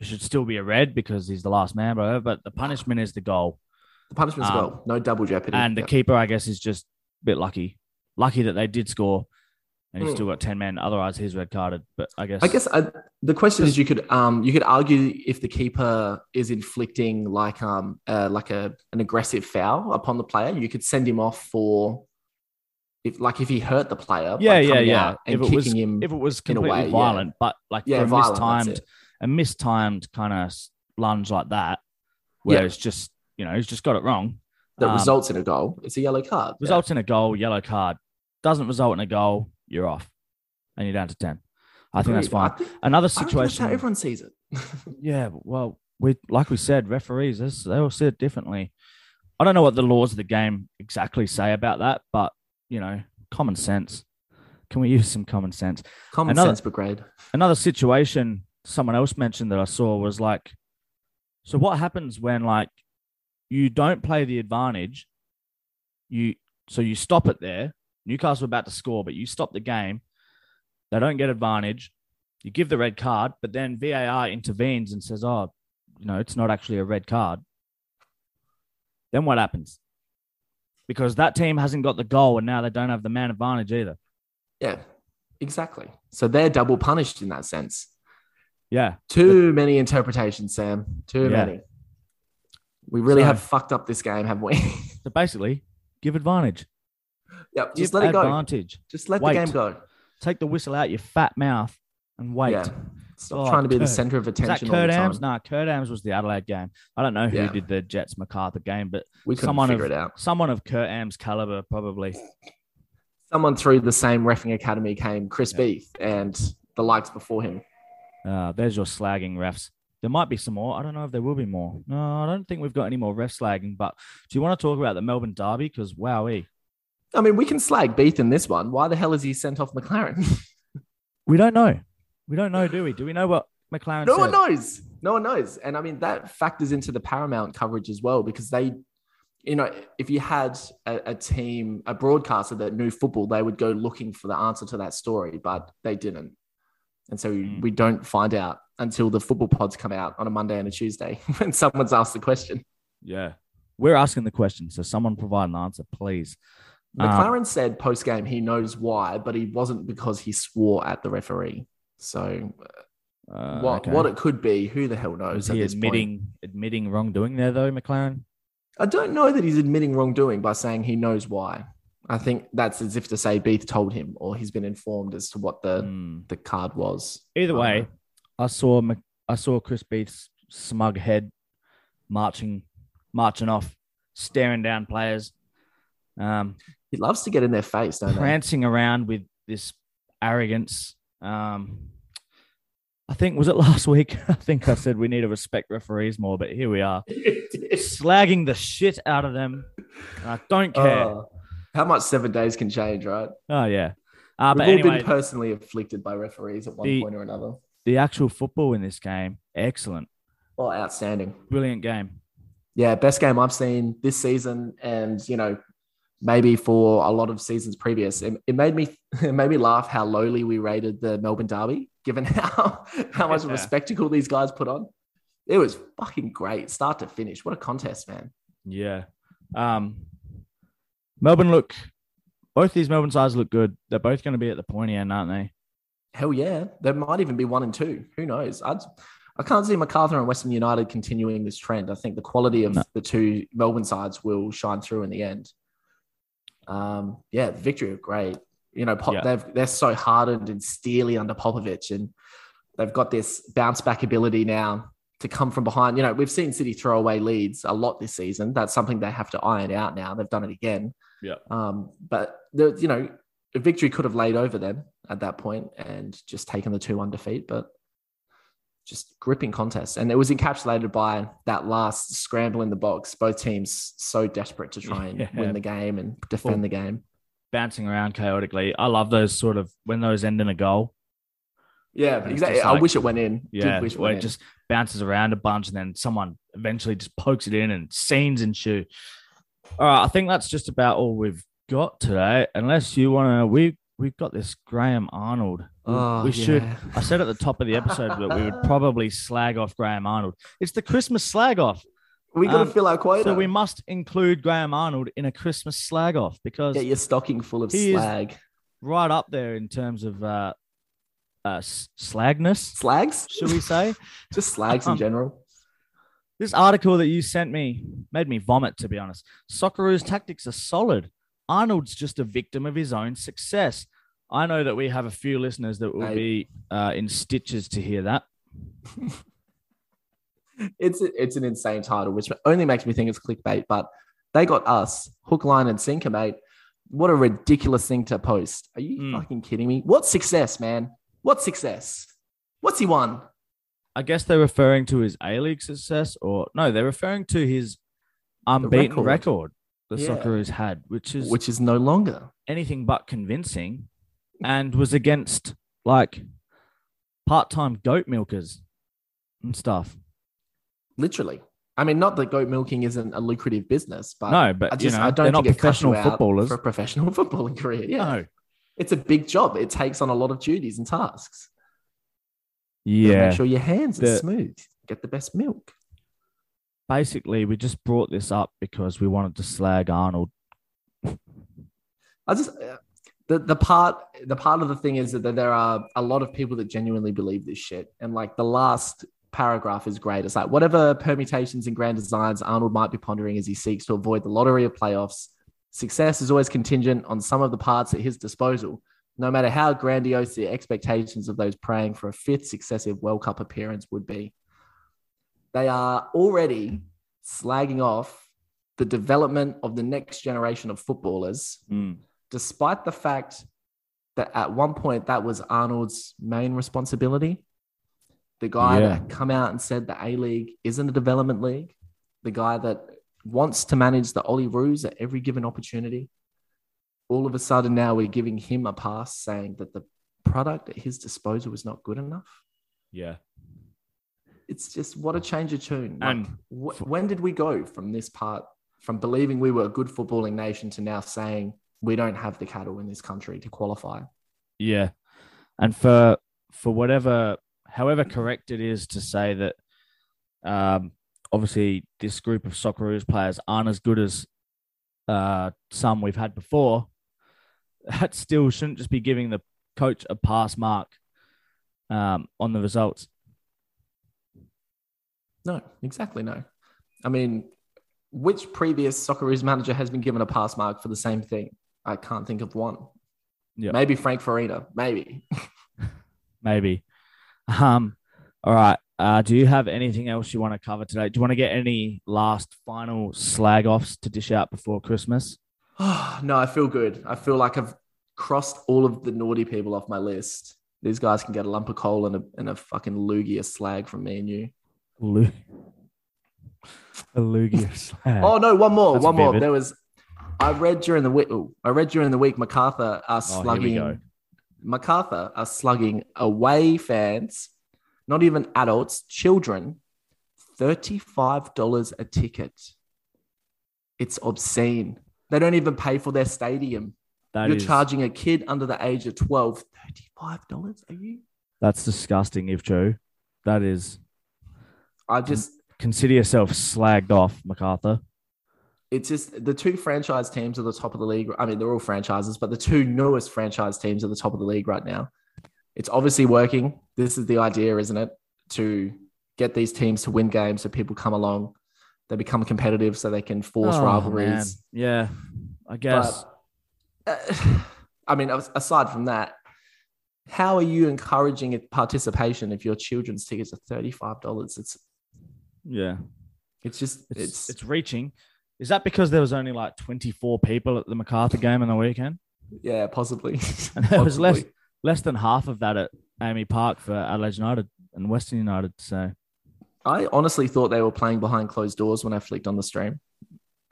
it should still be a red because he's the last man, bro. But the punishment is the goal. The punishment's um, goal. No double jeopardy. And the keeper, I guess, is just a bit lucky. Lucky that they did score and he's Hmm. still got 10 men. Otherwise, he's red carded. But I guess. I guess uh, the question is, you could um you could argue if the keeper is inflicting like um uh, like a an aggressive foul upon the player, you could send him off for if like if he hurt the player. Yeah, yeah, yeah. and If it kicking was him. if it was completely way, yeah. violent, but like yeah, a violent. mistimed, a mistimed kind of lunge like that, where Yeah. it's just, you know, he's just got it wrong. That um, results in a goal. It's a yellow card. Yeah. Results in a goal, yellow card. Doesn't result in a goal, you're off. And you're down to 10. I think that's fine. Think- Another I reckon that's situation. how everyone sees it. Yeah, well, we like we said, referees this- they all see it differently. I don't know what the laws of the game exactly say about that, but you know, common sense. Can we use some common sense? Common Another- sense brigade. Another situation someone else mentioned that I saw was like, so what happens when like you don't play the advantage? You so you stop it there. Newcastle are about to score, but you stop the game. They don't get advantage. You give the red card, but then VAR intervenes and says, "Oh, you know, it's not actually a red card." Then what happens? Because that team hasn't got the goal, and now they don't have the man advantage either. Yeah, exactly. So they're double punished in that sense. Yeah, Too many interpretations, Sam. Too Yeah. many. We really So- have fucked up this game, haven't we? so basically, give advantage. Yep. Just let it go. advantage. Just let Wait. the game go. Take the whistle out your fat mouth and wait. Yeah. Stop Oh, trying to be the center of Is that attention all Kurt the time. Ams? Nah, Kurt Ams was the Adelaide game. I don't know who Yeah. did the Jets MacArthur game, but We someone figure of- it out. someone of Kurt Ams' caliber probably. Someone through the same refing academy came, Chris Yeah. Beath, and the likes before him. Uh, there's your slagging refs. There might be some more. I don't know if there will be more. No, I don't think we've got any more ref slagging. But do you want to talk about the Melbourne Derby? Because wowee, I mean, we can slag Beath in this one. Why the hell is he sent off McLaren? we don't know. We don't know, do we? Do we know what McLaren no said? one knows. No one knows. And I mean, that factors into the Paramount coverage as well, because they, you know, if you had a, a team, a broadcaster that knew football, they would go looking for the answer to that story, but they didn't. And so Mm. we don't find out until the football pods come out on a Monday and a Tuesday when someone's asked the question. Yeah, we're asking the question, so someone provide an answer, please. Um, McLaren said post game he knows why, but he wasn't because he swore at the referee. So Uh, what okay. what it could be, who the hell knows? At he this point. admitting admitting wrongdoing there though, McLaren? I don't know that he's admitting wrongdoing by saying he knows why. I think that's as if to say Beath told him or he's been informed as to what the, Hmm. the card was. Either way, don't I saw Mc- I saw Chris Beath's smug head marching marching off, staring down players, um, He loves to get in their face, don't they? prancing around with this arrogance. Um, I think was it last week? I think I said we need to respect referees more, but here we are, they? slagging the shit out of them. And I don't care. Oh, how much seven days can change, right? oh yeah. Uh, We've but all anyway, been personally afflicted by referees at one the- point or another. the actual football in this game, excellent, Oh, outstanding. brilliant game. Yeah, best game I've seen this season, and you know, maybe for a lot of seasons previous. It, it made me it made me laugh how lowly we rated the Melbourne Derby, given how how much of a spectacle these guys put on. It was fucking great, start to finish. What a contest, man! Yeah. Um, Melbourne look, both these Melbourne sides look good. They're both going to be at the pointy end, aren't they? Hell yeah, there might even be one and two. Who knows? I'd, I can't see Macarthur and Western United continuing this trend. I think the quality of No. the two Melbourne sides will shine through in the end. Um, yeah, victory are great. You know, Pop, Yeah. they've they're so hardened and steely under Popovic, and they've got this bounce back ability now to come from behind. You know, we've seen City throw away leads a lot this season. That's something they have to iron out now. They've done it again. Yeah. Um, but the you know, a victory could have laid over them at that point and just taken the two one defeat, but just gripping contest. And it was encapsulated by that last scramble in the box. Both teams so desperate to try and Yeah. win the game and defend Well, the game. Bouncing around chaotically. I love those sort of when those end in a goal. Yeah, exactly. just I wish it went in. Did Yeah, wish it it just bounces around a bunch and then someone eventually just pokes it in and scenes ensue. All right, I think that's just about all we've got today. Unless you want to, we we've got this Graham Arnold. We- Oh, we should. yeah. I said at the top of the episode that we would probably slag off Graham Arnold. It's the Christmas slag off, We got to um, fill our quota. so we must include Graham Arnold in a Christmas slag off because get your stocking full of slag. right up there in terms of uh, uh, slagness, Slags? should we say? Just slags in Um, general. This article that you sent me made me vomit, to be honest. Socceroos tactics are solid. Arnold's just a victim of his own success. I know that we have a few listeners that will Mate. be uh, in stitches to hear that. It's it's an insane title, which only makes me think it's clickbait. But they got us hook, line, and sinker, mate. What a ridiculous thing to post. Are you Mm. fucking kidding me? What success, man? What success? What's he won? I guess they're referring to his A League success, or no, they're referring to his unbeaten record. record, the Yeah. Socceroos had, which is Which is no longer. anything but convincing and was against like part time goat milkers and stuff. Literally. I mean, not that goat milking isn't a lucrative business, but no, but I just you know, I don't not think you professional footballers. for a professional footballing career. Yeah, No. it's a big job. It takes on a lot of duties and tasks. Yeah. make sure your hands are The- smooth. Get the best milk. Basically, we just brought this up because we wanted to slag Arnold. I just uh, the the part the part of the thing is that there are a lot of people that genuinely believe this shit, and like the last paragraph is great. It's like whatever permutations and grand designs Arnold might be pondering as he seeks to avoid the lottery of playoffs, success is always contingent on some of the parts at his disposal. No matter how grandiose the expectations of those praying for a fifth successive World Cup appearance would be, they are already slagging off the development of the next generation of footballers hmm. despite the fact that at one point that was Arnold's main responsibility. The guy Yeah. that come out and said the A League isn't a development league. The guy that wants to manage the Olyroos at every given opportunity. All of a sudden now we're giving him a pass saying that the product at his disposal was not good enough. Yeah. It's just what a change of tune. Like, And wh- when did we go from this part, from believing we were a good footballing nation to now saying we don't have the cattle in this country to qualify? Yeah. And for for whatever however correct it is to say that um obviously this group of Socceroos players aren't as good as uh some we've had before, that still shouldn't just be giving the coach a pass mark um on the results. No, exactly no. I mean, which previous Socceroos manager has been given a pass mark for the same thing? I can't think of one. Yeah. Maybe Frank Farina. Maybe. Maybe. Um all right. Uh, do you have anything else you want to cover today? Do you want to get any last final slag offs to dish out before Christmas? no, I feel good. I feel like I've crossed all of the naughty people off my list. These guys can get a lump of coal and a, and a fucking loogie of slag from me and you. A slag. Oh no, one more, That's one more. vivid. There was. I read during the week. oh, I read during the week. Macarthur are Oh, here we go. slugging. Macarthur are slugging away fans not even adults, children, $35 a ticket. It's obscene. They don't even pay for their stadium. That You're is- charging a kid under the age of 12 $35. Are you? That's disgusting, if true. That is. I just, Consider yourself slagged off, MacArthur. it's just the two franchise teams are the top of the league. I mean, they're all franchises, but the two newest franchise teams are the top of the league right now. It's obviously working. This is the idea, isn't it? To get these teams to win games so people come along, they become competitive so they can force Oh, man. rivalries. Yeah, I guess. Uh, I mean, aside from that, how are you encouraging participation if your children's tickets are $35? It's yeah, it's just it's, it's, it's reaching. Is that because there was only like 24 people at the MacArthur game on the weekend? yeah, possibly. And there was less less than half of that at AAMI Park for Adelaide United and Western United. So I honestly thought they were playing behind closed doors when I flicked on the stream.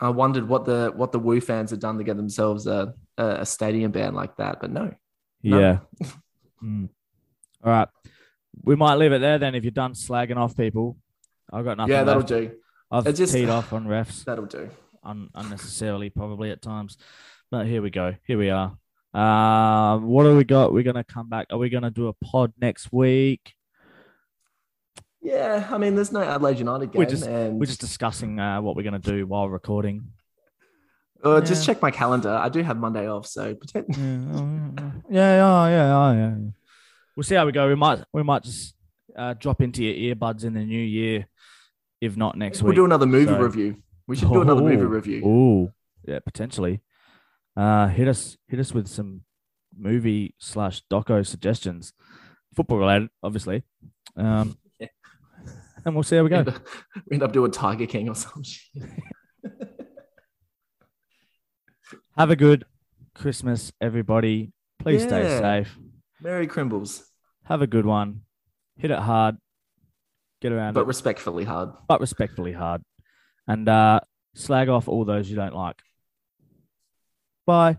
I wondered what the what the Woo fans had done to get themselves a a, stadium ban like that, but no. No. yeah. Mm. All right, we might leave it there then. If you're done slagging off people, I've got nothing. yeah, that'll left. do. I've It just- teed off on refs. That'll do. un- unnecessarily probably at times. But here we go. Here we are. Uh, what do we got? We're gonna come back. Are we gonna do a pod next week? Yeah, I mean, there's no Adelaide United game, We're just- and We're just discussing uh, what we're gonna do while recording. uh, just check my calendar. I do have Monday off, so pretend. Yeah, yeah, yeah, yeah, yeah. We'll see how we go. We might, we might just uh, drop into your earbuds in the new year, if not next week we'll do another movie So- review. We should do another movie Oh, review. Ooh, yeah, potentially. Uh, hit us, hit us with some movie slash doco suggestions, football related, obviously. Um, Yeah. and we'll see how we go. We end up doing Tiger King or some shit. Have a good Christmas, everybody. Please stay safe. Merry Crimbles, Have a good one. Hit it hard. Get around but it, respectfully hard. but respectfully hard. And uh, slag off all those you don't like. Bye.